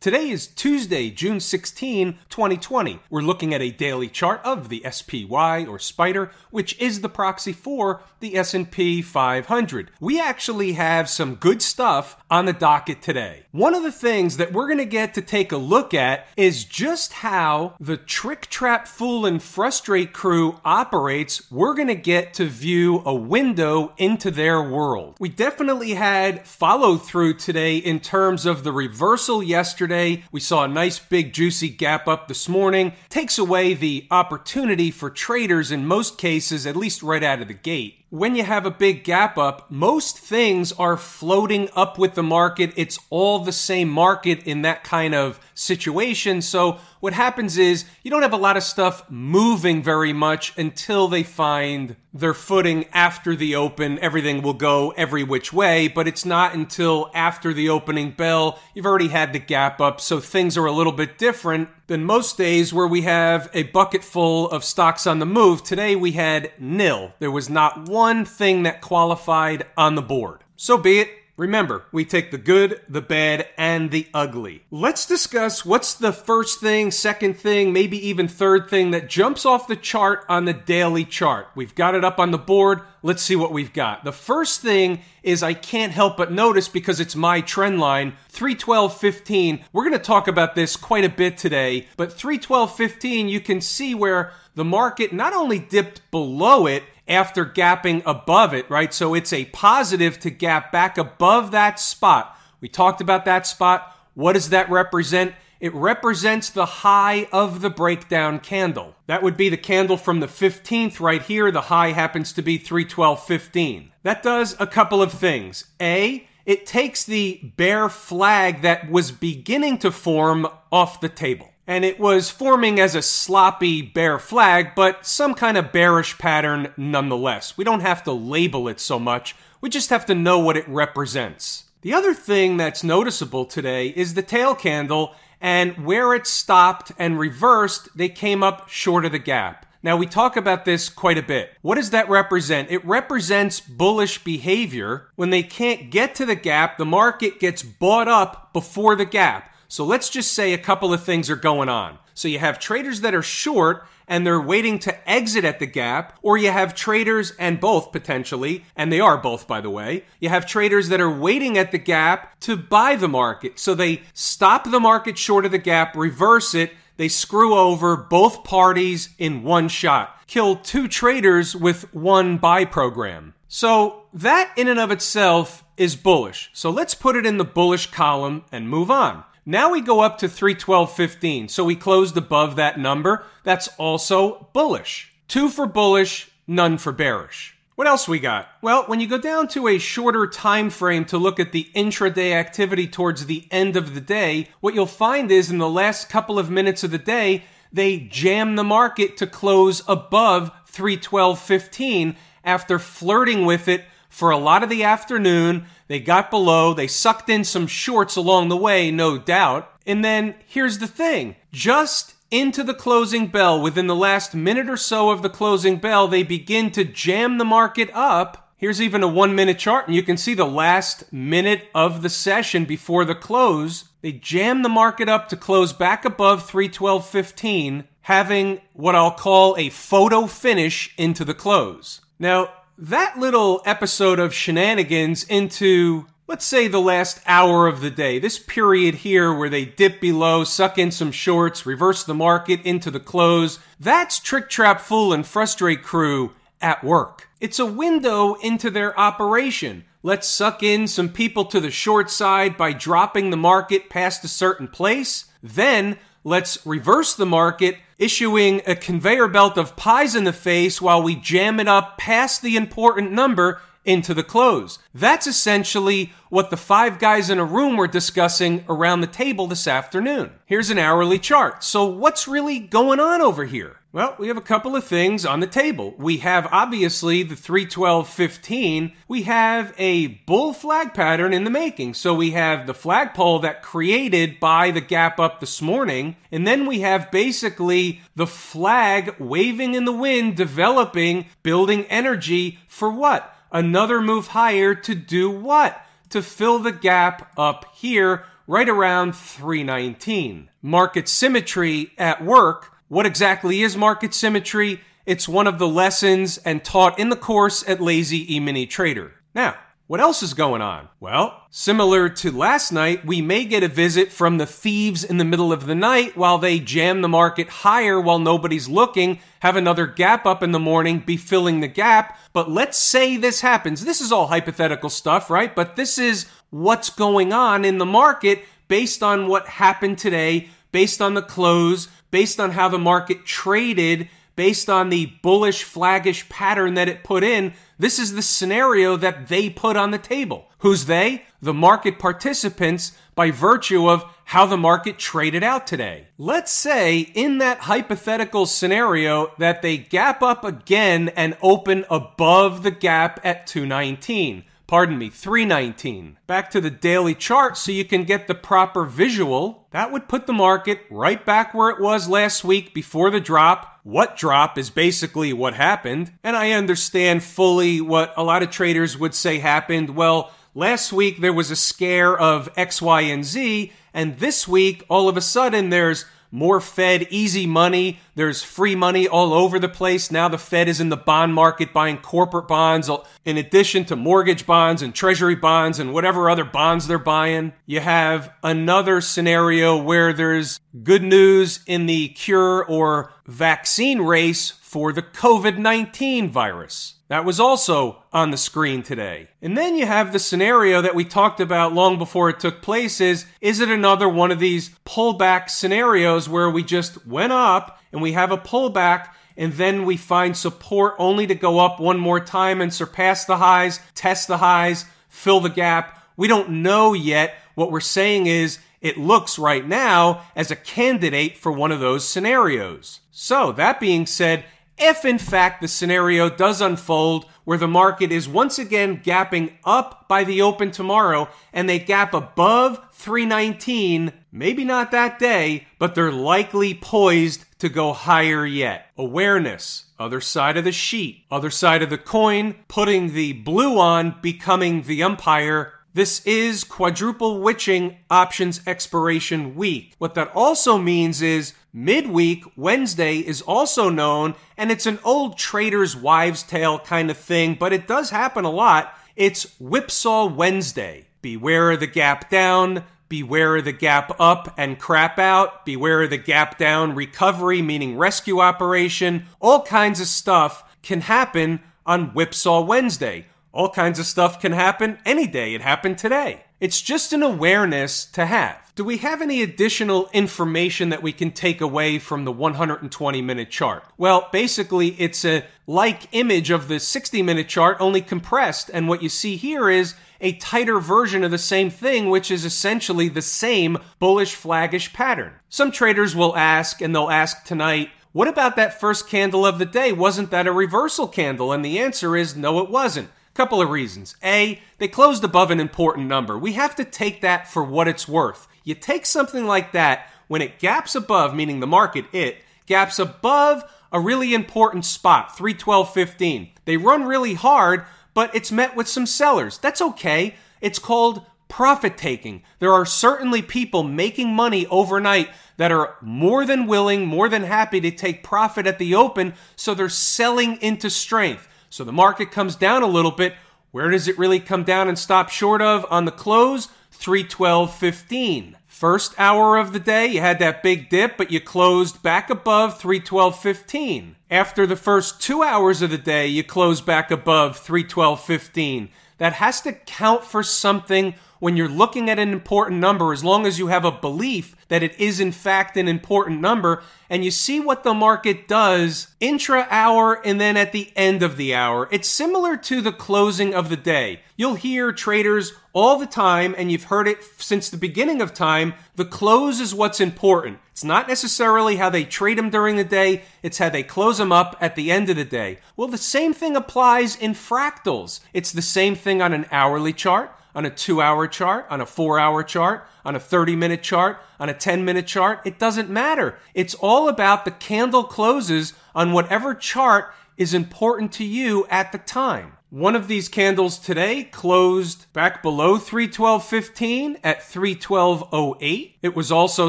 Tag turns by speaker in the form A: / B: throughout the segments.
A: Today is Tuesday, June 16, 2020. We're looking at a daily chart of the SPY or Spider, which is the proxy for the S&P 500. We actually have some good stuff on the docket today. One of the things that we're going to get to take a look at is just how the trick trap fool and frustrate crew operates. We're going to get to view a window into their world. We definitely had follow through today in terms of the reversal yesterday yesterday. We saw a nice big juicy gap up this morning. Takes away the opportunity for traders in most cases, at least right out of the gate when you have a big gap up, most things are floating up with the market. It's all the same market in that kind of situation. So what happens is you don't have a lot of stuff moving very much until they find their footing after the open. Everything will go every which way, but it's not until after the opening bell. You've already had the gap up. So things are a little bit different than most days where we have a bucket full of stocks on the move. Today we had nil. There was not one thing that qualified on the board. So be it. Remember, we take the good, the bad, and the ugly. Let's discuss what's the first thing, second thing, maybe even third thing that jumps off the chart on the daily chart. We've got it up on the board. Let's see what we've got. The first thing is I can't help but notice because it's my trend line 312.15. We're going to talk about this quite a bit today, but 312.15, you can see where the market not only dipped below it, after gapping above it, right? So it's a positive to gap back above that spot. We talked about that spot. What does that represent? It represents the high of the breakdown candle. That would be the candle from the 15th right here. The high happens to be 312.15. That does a couple of things. A, it takes the bear flag that was beginning to form off the table and it was forming as a sloppy bear flag, but some kind of bearish pattern nonetheless. We don't have to label it so much, we just have to know what it represents. The other thing that's noticeable today is the tail candle, and where it stopped and reversed, they came up short of the gap. Now, we talk about this quite a bit. What does that represent? It represents bullish behavior. When they can't get to the gap, the market gets bought up before the gap. So let's just say a couple of things are going on. So you have traders that are short and they're waiting to exit at the gap, or you have traders and both potentially, and they are both by the way. You have traders that are waiting at the gap to buy the market. So they stop the market short of the gap, reverse it, they screw over both parties in one shot. Kill two traders with one buy program. So that in and of itself is bullish. So let's put it in the bullish column and move on. Now we go up to 312.15, so we closed above that number. That's also bullish. Two for bullish, none for bearish. What else we got? Well, when you go down to a shorter time frame to look at the intraday activity towards the end of the day, what you'll find is in the last couple of minutes of the day, they jam the market to close above 312.15 after flirting with it for a lot of the afternoon. They got below, they sucked in some shorts along the way, no doubt. And then here's the thing just into the closing bell, within the last minute or so of the closing bell, they begin to jam the market up. Here's even a one minute chart, and you can see the last minute of the session before the close. They jam the market up to close back above 312.15, having what I'll call a photo finish into the close. Now, that little episode of shenanigans into let's say the last hour of the day, this period here where they dip below, suck in some shorts, reverse the market into the close, that's Trick Trap Fool and Frustrate Crew at work. It's a window into their operation. Let's suck in some people to the short side by dropping the market past a certain place. Then let's reverse the market issuing a conveyor belt of pies in the face while we jam it up past the important number into the close. That's essentially what the five guys in a room were discussing around the table this afternoon. Here's an hourly chart. So, what's really going on over here? Well, we have a couple of things on the table. We have obviously the 312.15. We have a bull flag pattern in the making. So we have the flagpole that created by the gap up this morning. And then we have basically the flag waving in the wind, developing, building energy for what? Another move higher to do what? To fill the gap up here right around 319. Market symmetry at work what exactly is market symmetry? It's one of the lessons and taught in the course at Lazy E-mini Trader. Now, what else is going on? Well, similar to last night, we may get a visit from the thieves in the middle of the night while they jam the market higher while nobody's looking, have another gap up in the morning, be filling the gap. But let's say this happens. This is all hypothetical stuff, right? But this is what's going on in the market based on what happened today, based on the close, based on how the market traded, based on the bullish flaggish pattern that it put in, this is the scenario that they put on the table. Who's they? The market participants by virtue of how the market traded out today. Let's say in that hypothetical scenario that they gap up again and open above the gap at 219 pardon me, 319. Back to the daily chart so you can get the proper visual. That would put the market right back where it was last week before the drop. What drop is basically what happened. And I understand fully what a lot of traders would say happened. Well, last week there was a scare of X, Y, and Z. And this week, all of a sudden, there's more Fed easy money. There's free money all over the place. Now the Fed is in the bond market buying corporate bonds uh, in addition to mortgage bonds and treasury bonds and whatever other bonds they're buying. You have another scenario where there's good news in the cure or vaccine race for the COVID 19 virus. That was also on the screen today. And then you have the scenario that we talked about long before it took place is is it another one of these pullback scenarios where we just went up and we have a pullback and then we find support only to go up one more time and surpass the highs, test the highs, fill the gap. We don't know yet. What we're saying is it looks right now as a candidate for one of those scenarios. So, that being said, if in fact the scenario does unfold where the market is once again gapping up by the open tomorrow and they gap above 319, maybe not that day, but they're likely poised to go higher yet. Awareness, other side of the sheet, other side of the coin, putting the blue on, becoming the umpire, this is quadruple witching options expiration week. What that also means is midweek, Wednesday is also known, and it's an old trader's wives' tale kind of thing, but it does happen a lot. It's Whipsaw Wednesday. Beware of the gap down, beware of the gap up and crap out, beware of the gap down recovery, meaning rescue operation. All kinds of stuff can happen on Whipsaw Wednesday. All kinds of stuff can happen any day. It happened today. It's just an awareness to have. Do we have any additional information that we can take away from the 120 minute chart? Well, basically, it's a like image of the 60 minute chart, only compressed. And what you see here is a tighter version of the same thing, which is essentially the same bullish flaggish pattern. Some traders will ask, and they'll ask tonight, what about that first candle of the day? Wasn't that a reversal candle? And the answer is no, it wasn't. Couple of reasons. A, they closed above an important number. We have to take that for what it's worth. You take something like that when it gaps above, meaning the market, it gaps above a really important spot, 312.15. They run really hard, but it's met with some sellers. That's okay. It's called profit taking. There are certainly people making money overnight that are more than willing, more than happy to take profit at the open, so they're selling into strength. So the market comes down a little bit. Where does it really come down and stop short of on the close? 312.15. First hour of the day, you had that big dip, but you closed back above 312.15. After the first two hours of the day, you closed back above 312.15. That has to count for something when you're looking at an important number, as long as you have a belief that it is in fact an important number, and you see what the market does intra hour and then at the end of the hour. It's similar to the closing of the day. You'll hear traders all the time, and you've heard it since the beginning of time. The close is what's important. It's not necessarily how they trade them during the day, it's how they close them up at the end of the day. Well, the same thing applies in fractals. It's the same thing on an hourly chart on a two hour chart, on a four hour chart, on a 30 minute chart, on a 10 minute chart. It doesn't matter. It's all about the candle closes on whatever chart is important to you at the time. One of these candles today closed back below 312.15 at 312.08. It was also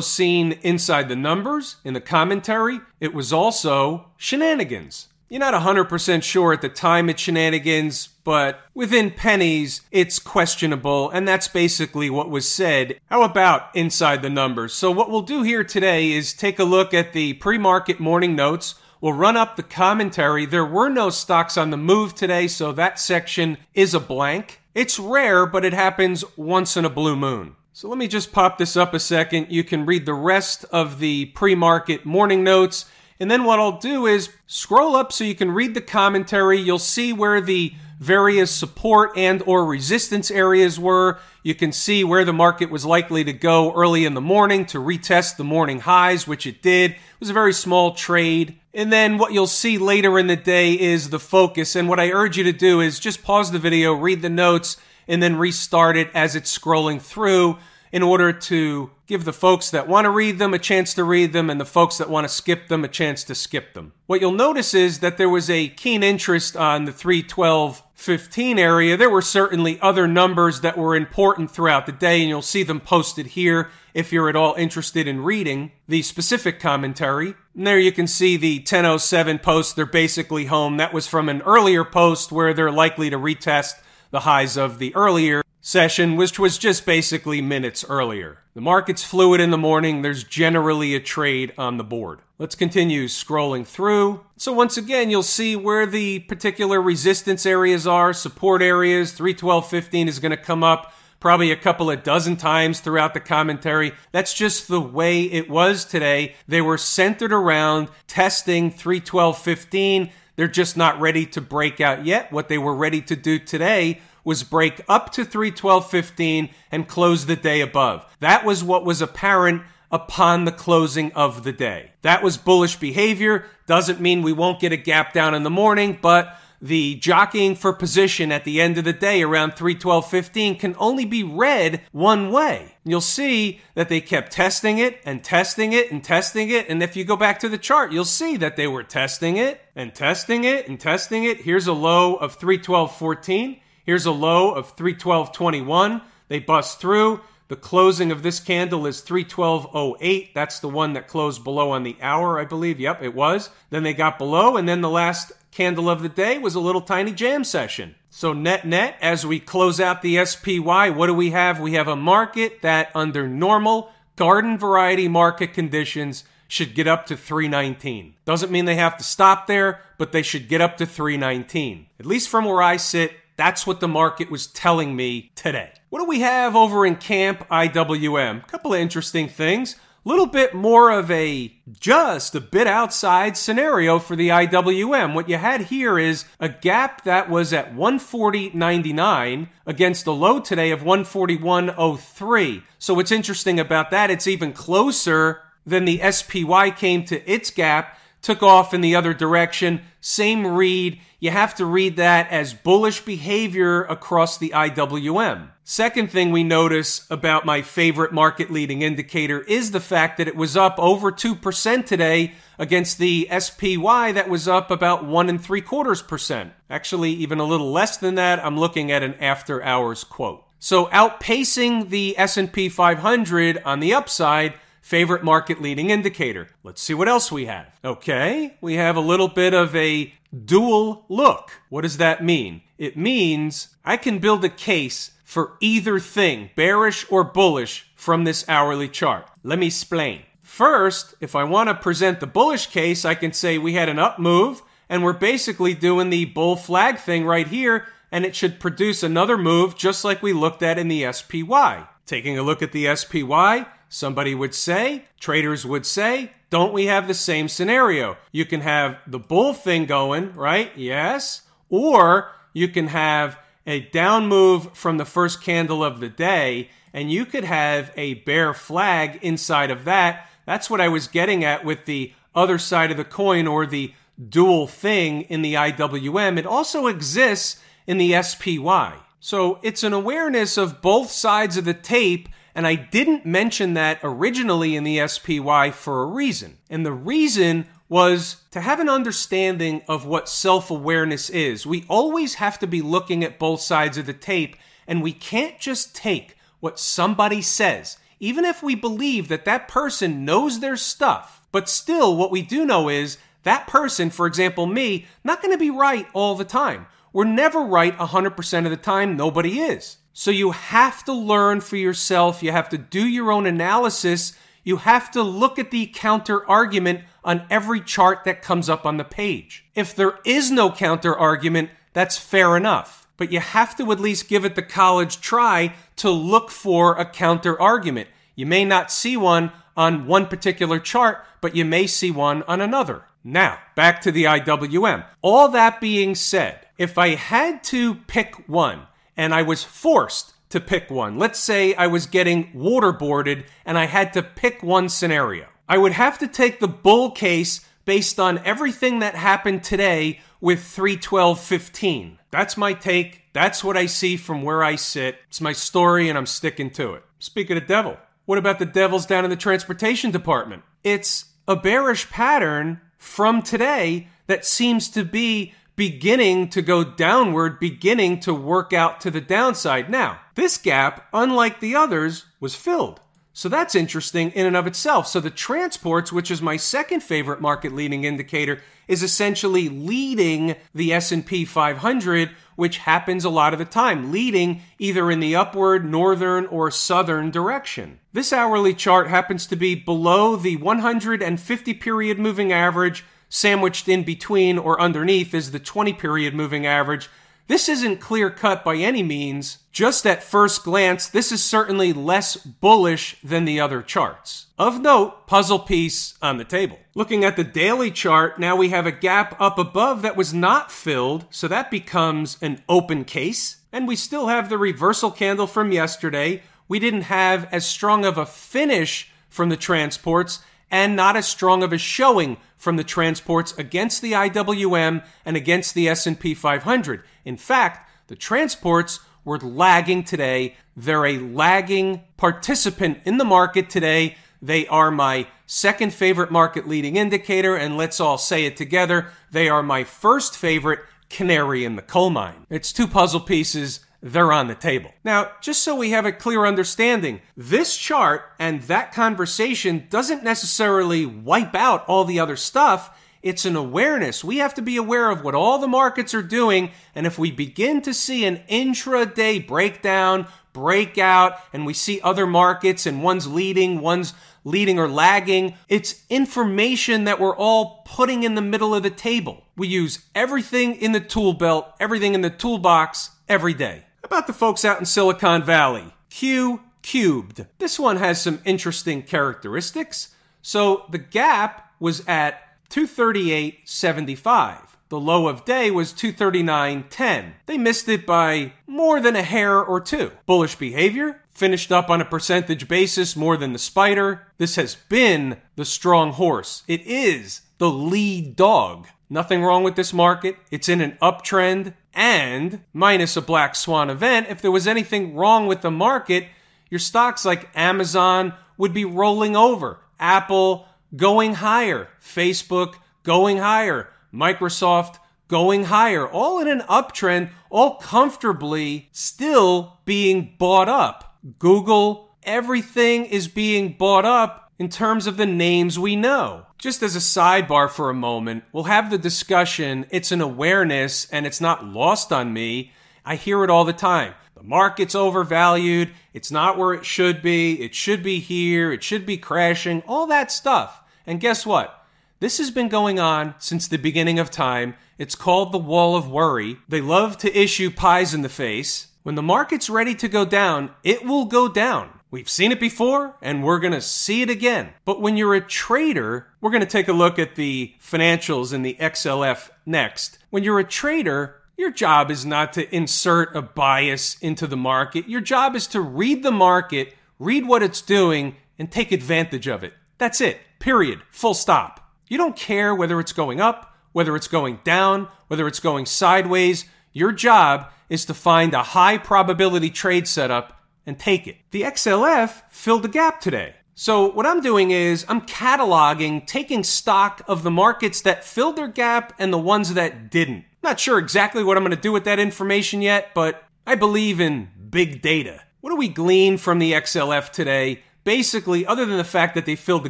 A: seen inside the numbers in the commentary. It was also shenanigans. You're not 100% sure at the time it's shenanigans, but within pennies, it's questionable, and that's basically what was said. How about inside the numbers? So, what we'll do here today is take a look at the pre market morning notes. We'll run up the commentary. There were no stocks on the move today, so that section is a blank. It's rare, but it happens once in a blue moon. So let me just pop this up a second. You can read the rest of the pre market morning notes and then what I'll do is scroll up so you can read the commentary. You'll see where the various support and or resistance areas were. You can see where the market was likely to go early in the morning to retest the morning highs, which it did. It was a very small trade. And then what you'll see later in the day is the focus. And what I urge you to do is just pause the video, read the notes, and then restart it as it's scrolling through in order to give the folks that want to read them a chance to read them and the folks that want to skip them a chance to skip them. What you'll notice is that there was a keen interest on the 312 15 area. There were certainly other numbers that were important throughout the day, and you'll see them posted here if you're at all interested in reading the specific commentary. And there you can see the 1007 post. They're basically home. That was from an earlier post where they're likely to retest the highs of the earlier session, which was just basically minutes earlier. The market's fluid in the morning. There's generally a trade on the board. Let's continue scrolling through. So once again, you'll see where the particular resistance areas are, support areas. 312.15 is going to come up probably a couple of dozen times throughout the commentary. That's just the way it was today. They were centered around testing 312.15. They're just not ready to break out yet. What they were ready to do today was break up to 312.15 and close the day above. That was what was apparent upon the closing of the day. That was bullish behavior. Doesn't mean we won't get a gap down in the morning, but the jockeying for position at the end of the day around 312.15 can only be read one way. You'll see that they kept testing it and testing it and testing it. And if you go back to the chart, you'll see that they were testing it and testing it and testing it. Here's a low of 312.14. Here's a low of 312.21. They bust through. The closing of this candle is 312.08. That's the one that closed below on the hour, I believe. Yep, it was. Then they got below, and then the last candle of the day was a little tiny jam session. So, net net, as we close out the SPY, what do we have? We have a market that, under normal garden variety market conditions, should get up to 319. Doesn't mean they have to stop there, but they should get up to 319. At least from where I sit, that's what the market was telling me today. What do we have over in Camp IWM? A couple of interesting things. A little bit more of a just a bit outside scenario for the IWM. What you had here is a gap that was at 140.99 against a low today of 141.03. So what's interesting about that, it's even closer than the SPY came to its gap took off in the other direction. Same read. You have to read that as bullish behavior across the IWM. Second thing we notice about my favorite market leading indicator is the fact that it was up over 2% today against the SPY that was up about one and three quarters percent. Actually, even a little less than that. I'm looking at an after hours quote. So outpacing the S&P 500 on the upside, favorite market leading indicator. Let's see what else we have. Okay, we have a little bit of a dual look. What does that mean? It means I can build a case for either thing, bearish or bullish, from this hourly chart. Let me explain. First, if I want to present the bullish case, I can say we had an up move and we're basically doing the bull flag thing right here and it should produce another move just like we looked at in the SPY. Taking a look at the SPY, somebody would say, traders would say, don't we have the same scenario? You can have the bull thing going, right? Yes. Or you can have a down move from the first candle of the day, and you could have a bear flag inside of that. That's what I was getting at with the other side of the coin or the dual thing in the IWM. It also exists in the SPY. So it's an awareness of both sides of the tape, and I didn't mention that originally in the SPY for a reason. And the reason was to have an understanding of what self awareness is. We always have to be looking at both sides of the tape, and we can't just take what somebody says, even if we believe that that person knows their stuff. But still, what we do know is that person, for example, me, not going to be right all the time. We're never right 100% of the time. Nobody is. So you have to learn for yourself. You have to do your own analysis. You have to look at the counter argument on every chart that comes up on the page. If there is no counter argument, that's fair enough. But you have to at least give it the college try to look for a counter argument. You may not see one on one particular chart, but you may see one on another. Now, back to the IWM. All that being said, if I had to pick one and I was forced to pick one, let's say I was getting waterboarded and I had to pick one scenario, I would have to take the bull case based on everything that happened today with 312.15. That's my take. That's what I see from where I sit. It's my story and I'm sticking to it. Speaking of devil, what about the devils down in the transportation department? It's a bearish pattern from today that seems to be beginning to go downward, beginning to work out to the downside. Now, this gap, unlike the others, was filled. So that's interesting in and of itself. So the transports, which is my second favorite market leading indicator, is essentially leading the S&P 500, which happens a lot of the time, leading either in the upward, northern, or southern direction. This hourly chart happens to be below the 150 period moving average, sandwiched in between or underneath is the 20 period moving average. This isn't clear cut by any means. Just at first glance, this is certainly less bullish than the other charts. Of note, puzzle piece on the table. Looking at the daily chart, now we have a gap up above that was not filled, so that becomes an open case. And we still have the reversal candle from yesterday. We didn't have as strong of a finish from the transports and not as strong of a showing from the transports against the IWM and against the S&P 500. In fact, the transports were lagging today. They're a lagging participant in the market today. They are my second favorite market leading indicator, and let's all say it together. They are my first favorite canary in the coal mine. It's two puzzle pieces. They're on the table. Now, just so we have a clear understanding, this chart and that conversation doesn't necessarily wipe out all the other stuff. It's an awareness. We have to be aware of what all the markets are doing. And if we begin to see an intraday breakdown, breakout, and we see other markets and one's leading, one's leading or lagging, it's information that we're all putting in the middle of the table. We use everything in the tool belt, everything in the toolbox every day. About the folks out in Silicon Valley? Q cubed. This one has some interesting characteristics. So the gap was at 238.75. The low of day was 239.10. They missed it by more than a hair or two. Bullish behavior finished up on a percentage basis more than the spider. This has been the strong horse. It is the lead dog. Nothing wrong with this market. It's in an uptrend and minus a black swan event. If there was anything wrong with the market, your stocks like Amazon would be rolling over. Apple, going higher, Facebook going higher, Microsoft going higher, all in an uptrend, all comfortably still being bought up. Google, everything is being bought up in terms of the names we know. Just as a sidebar for a moment, we'll have the discussion. It's an awareness and it's not lost on me. I hear it all the time. The market's overvalued. It's not where it should be. It should be here. It should be crashing. All that stuff. And guess what? This has been going on since the beginning of time. It's called the wall of worry. They love to issue pies in the face. When the market's ready to go down, it will go down. We've seen it before and we're going to see it again. But when you're a trader, we're going to take a look at the financials in the XLF next. When you're a trader, your job is not to insert a bias into the market. Your job is to read the market, read what it's doing, and take advantage of it. That's it. Period. Full stop. You don't care whether it's going up, whether it's going down, whether it's going sideways. Your job is to find a high probability trade setup and take it. The XLF filled a gap today. So, what I'm doing is I'm cataloging, taking stock of the markets that filled their gap and the ones that didn't. Not sure exactly what I'm going to do with that information yet, but I believe in big data. What do we glean from the XLF today? Basically, other than the fact that they filled the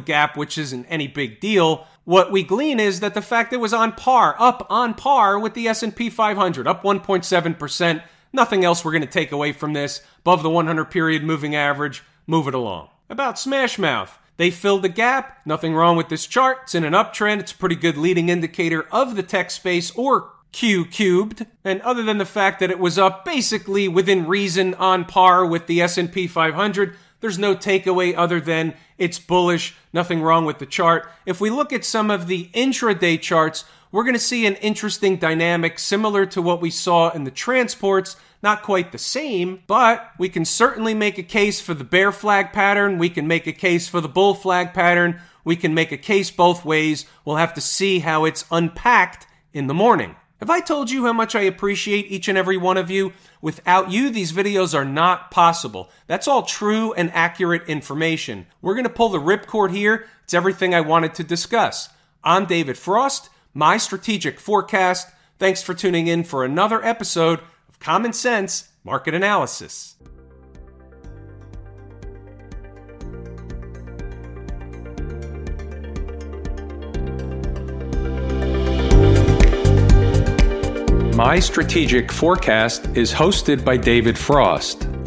A: gap, which isn't any big deal, what we glean is that the fact it was on par, up on par with the S&P 500, up 1.7%. Nothing else we're going to take away from this. Above the 100 period moving average, move it along. About Smashmouth, they filled the gap. Nothing wrong with this chart. It's in an uptrend. It's a pretty good leading indicator of the tech space or Q cubed. And other than the fact that it was up basically within reason on par with the S&P 500, there's no takeaway other than it's bullish, nothing wrong with the chart. If we look at some of the intraday charts, we're going to see an interesting dynamic similar to what we saw in the transports. Not quite the same, but we can certainly make a case for the bear flag pattern. We can make a case for the bull flag pattern. We can make a case both ways. We'll have to see how it's unpacked in the morning. Have I told you how much I appreciate each and every one of you? Without you, these videos are not possible. That's all true and accurate information. We're going to pull the ripcord here. It's everything I wanted to discuss. I'm David Frost, my strategic forecast. Thanks for tuning in for another episode of Common Sense Market Analysis.
B: My Strategic Forecast is hosted by David Frost.